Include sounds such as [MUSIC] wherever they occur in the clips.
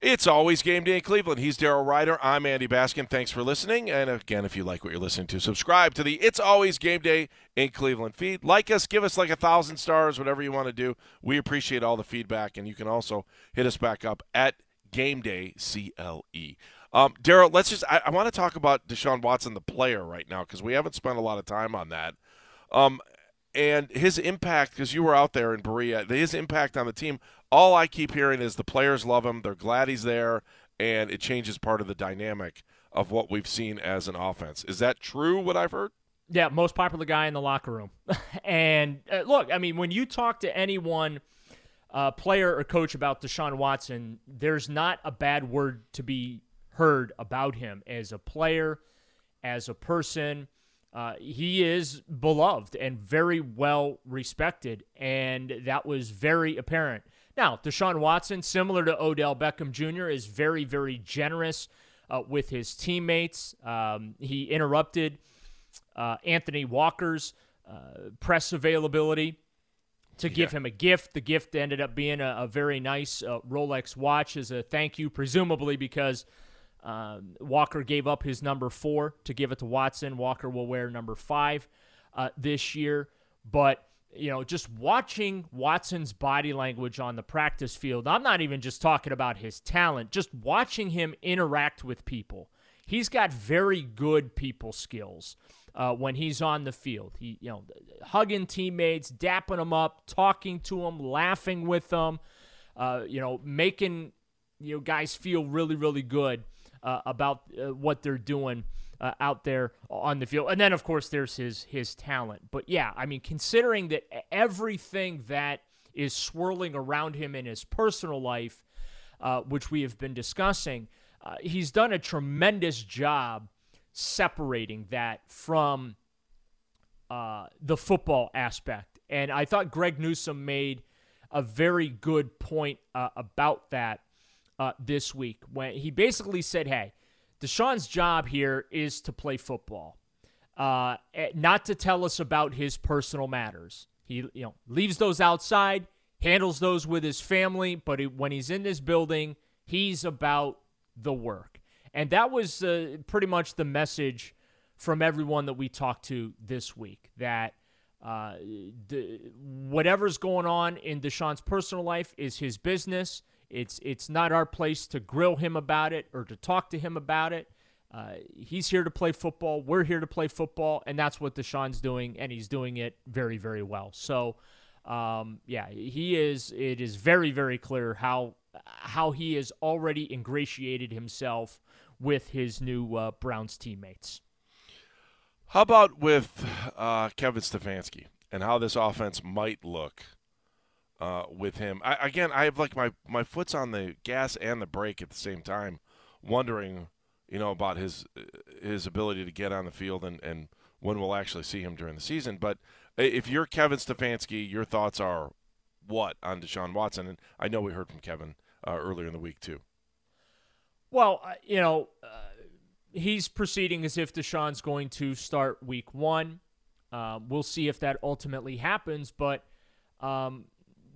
It's always game day in Cleveland. He's Daryl Ruiter. I'm Andy Baskin. Thanks for listening. And again, if you like what you're listening to, subscribe to the It's Always Game Day in Cleveland feed. Like us, give us like a thousand stars, whatever you want to do. We appreciate all the feedback, and you can also hit us back up at Game Day CLE. Um, Daryl, let's just. I, I want to talk about Deshaun Watson, the player, right now, because we haven't spent a lot of time on that. Um, and his impact, because you were out there in Berea, his impact on the team all I keep hearing is the players love him. They're glad he's there, and it changes part of the dynamic of what we've seen as an offense. Is that true? What I've heard? Yeah, most popular guy in the locker room. [LAUGHS] and uh, look, I mean, when you talk to anyone, uh, player or coach about Deshaun Watson, there's not a bad word to be heard about him as a player, as a person. Uh, he is beloved and very well respected, and that was very apparent now, Deshaun Watson, similar to Odell Beckham Jr., is very, very generous uh, with his teammates. Um, he interrupted uh, Anthony Walker's uh, press availability to yeah. give him a gift. The gift ended up being a, a very nice uh, Rolex watch as a thank you, presumably because um, Walker gave up his number four to give it to Watson. Walker will wear number five uh, this year. But you know, just watching Watson's body language on the practice field, I'm not even just talking about his talent, just watching him interact with people. He's got very good people skills uh, when he's on the field. He, you know, hugging teammates, dapping them up, talking to them, laughing with them, uh, you know, making you know guys feel really, really good uh, about uh, what they're doing uh, out there on the field. And then, of course, there's his his talent. But yeah, I mean, considering that everything that is swirling around him in his personal life, uh, which we have been discussing, uh, he's done a tremendous job separating that from uh, the football aspect. And I thought Greg Newsome made a very good point about that uh, this week when he basically said, "Hey." Deshaun's job here is to play football, uh, eh, not to tell us about his personal matters. He, you know, leaves those outside, handles those with his family, but when he's in this building, he's about the work. And that was uh, pretty much the message from everyone that we talked to this week that uh, the, whatever's going on in Deshaun's personal life is his business. It's it's not our place to grill him about it or to talk to him about it. Uh, he's here to play football. We're here to play football, and that's what Deshaun's doing, and he's doing it very, very well. So, um, yeah, he is. It is very, very clear how how he has already ingratiated himself with his new uh, Browns teammates. How about with uh, Kevin Stefanski and how this offense might look? Uh, with him. I, again, I have like my my foot's on the gas and the brake at the same time, wondering, you know, about his his ability to get on the field and and when we'll actually see him during the season. But if you're Kevin Stefanski, your thoughts are what on Deshaun Watson? And I know we heard from Kevin uh, earlier in the week too. Well, you know, uh, he's proceeding as if Deshaun's going to start week one. Uh, we'll see if that ultimately happens, but um,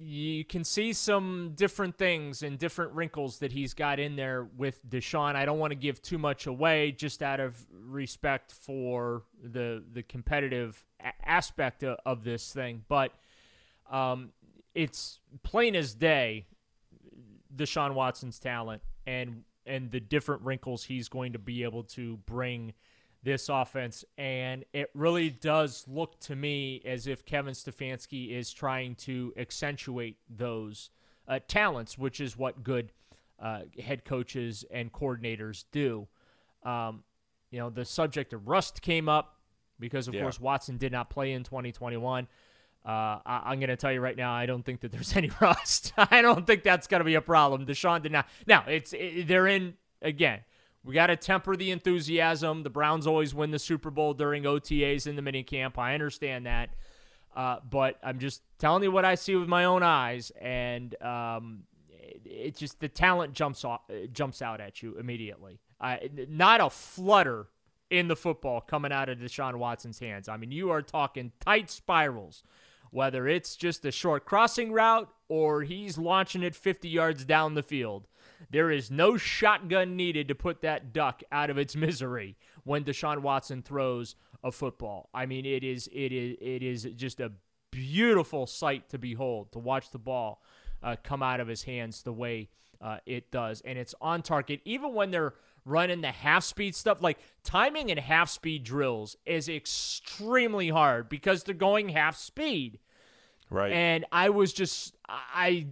you can see some different things and different wrinkles that he's got in there with Deshaun. I don't want to give too much away just out of respect for the the competitive a- aspect of, of, this thing, but um, it's plain as day Deshaun Watson's talent and and the different wrinkles he's going to be able to bring – this offense. And it really does look to me as if Kevin Stefanski is trying to accentuate those uh, talents, which is what good uh, head coaches and coordinators do. Um, you know, the subject of rust came up because, of yeah. course, Watson did not play in 2021. Uh, I, am going to tell you right now, I don't think that there's [LAUGHS] any rust. I don't think that's going to be a problem. Deshaun did not. Now, it's it, they're in again. We got to temper the enthusiasm. The Browns always win the Super Bowl during OTAs in the minicamp. I understand that. Uh, but I'm just telling you what I see with my own eyes, and um, it, it, just the talent jumps off, jumps out at you immediately. I, not a flutter in the football coming out of Deshaun Watson's hands. I mean, you are talking tight spirals whether it's just a short crossing route or he's launching it 50 yards down the field. There is no shotgun needed to put that duck out of its misery when Deshaun Watson throws a football. I mean, it is it is it is just a beautiful sight to behold to watch the ball uh, come out of his hands the way uh, it does, and it's on target even when they're running the half speed stuff. Like timing and half speed drills is extremely hard because they're going half speed. Right. And I was just, I,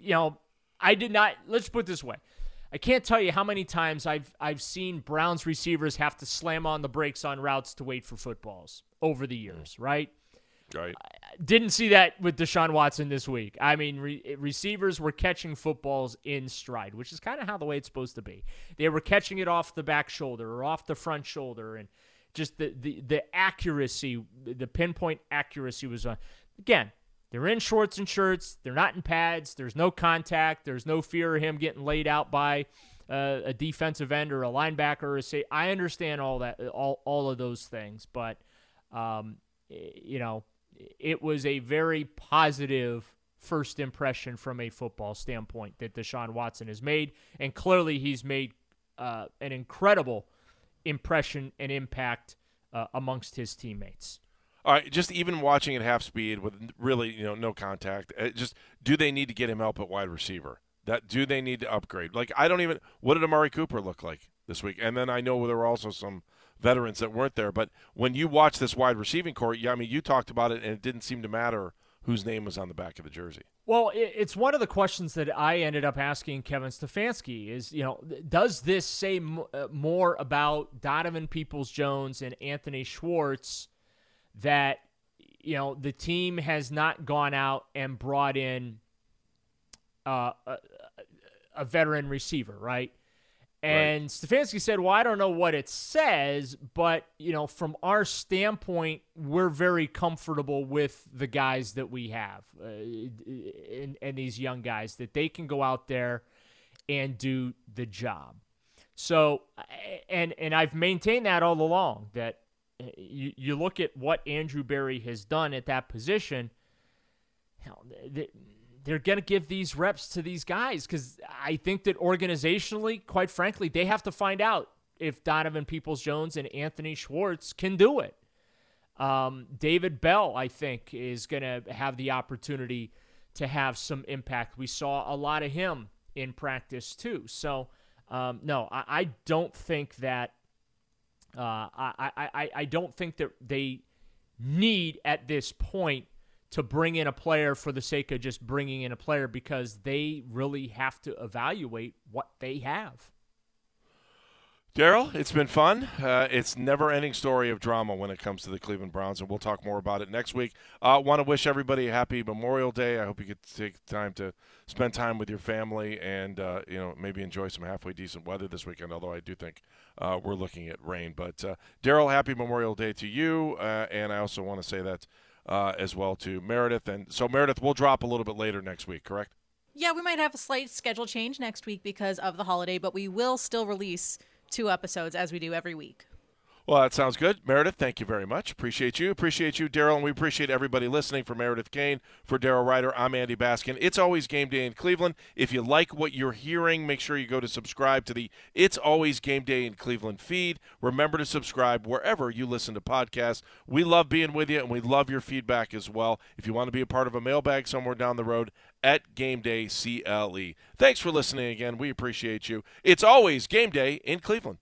you know, I did not, let's put this way. I can't tell you how many times I've I've seen Browns receivers have to slam on the brakes on routes to wait for footballs over the years, mm. right? Right. I Didn't see that with Deshaun Watson this week. I mean, re- receivers were catching footballs in stride, which is kind of how the way it's supposed to be. They were catching it off the back shoulder or off the front shoulder, and just the the, the accuracy, the pinpoint accuracy was on. Again, they're in shorts and shirts. They're not in pads. There's no contact. There's no fear of him getting laid out by uh, a defensive end or a linebacker or a say. I understand all that, all all of those things, but um, you know it was a very positive first impression from a football standpoint that Deshaun Watson has made, and clearly he's made uh, an incredible impression and impact uh, amongst his teammates. All right, just even watching at half speed with really you know no contact, uh, just do they need to get him help at wide receiver? That do they need to upgrade? Like I don't even what did Amari Cooper look like this week? And then I know there were also some veterans that weren't there. But when you watch this wide receiving corps, yeah, I mean, you talked about it, and it didn't seem to matter whose name was on the back of the jersey. Well, it's one of the questions that I ended up asking Kevin Stefanski is, you know, does this say uh, more about Donovan Peoples Jones and Anthony Schwartz that, you know, the team has not gone out and brought in uh, a, a veteran receiver, right? And right. Stefanski said, Well, I don't know what it says, but, you know, from our standpoint, we're very comfortable with the guys that we have uh, and, and these young guys that they can go out there and do the job. So, and, and I've maintained that all along that you, you look at what Andrew Berry has done at that position. They're going to give these reps to these guys because I think that organizationally, quite frankly, they have to find out if Donovan Peoples Jones and Anthony Schwartz can do it. Um, David Bell, I think, is going to have the opportunity to have some impact. We saw a lot of him in practice too. So, um, no, I, I, don't think that. Uh, I, I, I don't think that they need at this point to bring in a player for the sake of just bringing in a player because they really have to evaluate what they have. Daryl, it's been fun. Uh, it's never-ending story of drama when it comes to the Cleveland Browns, and we'll talk more about it next week. I uh, want to wish everybody a happy Memorial Day. I hope you get to take time to spend time with your family, and uh, you know maybe enjoy some halfway decent weather this weekend. Although I do think uh, we're looking at rain. But uh, Daryl, happy Memorial Day to you, uh, and I also want to say that as well to Meredith. And so Meredith we'll drop a little bit later next week, correct? Yeah, we might have a slight schedule change next week because of the holiday, but we will still release two episodes as we do every week. Well, that sounds good. Meredith, thank you very much. Appreciate you. Appreciate you, Daryl, and we appreciate everybody listening. For Meredith Kane, for Daryl Ruiter, I'm Andy Baskin. It's always game day in Cleveland. If you like what you're hearing, make sure you go to subscribe to the It's Always Game Day in Cleveland feed. Remember to subscribe wherever you listen to podcasts. We love being with you, and we love your feedback as well. If you want to be a part of a mailbag somewhere down the road, at Game Day CLE. Thanks for listening again. We appreciate you. It's always game day in Cleveland.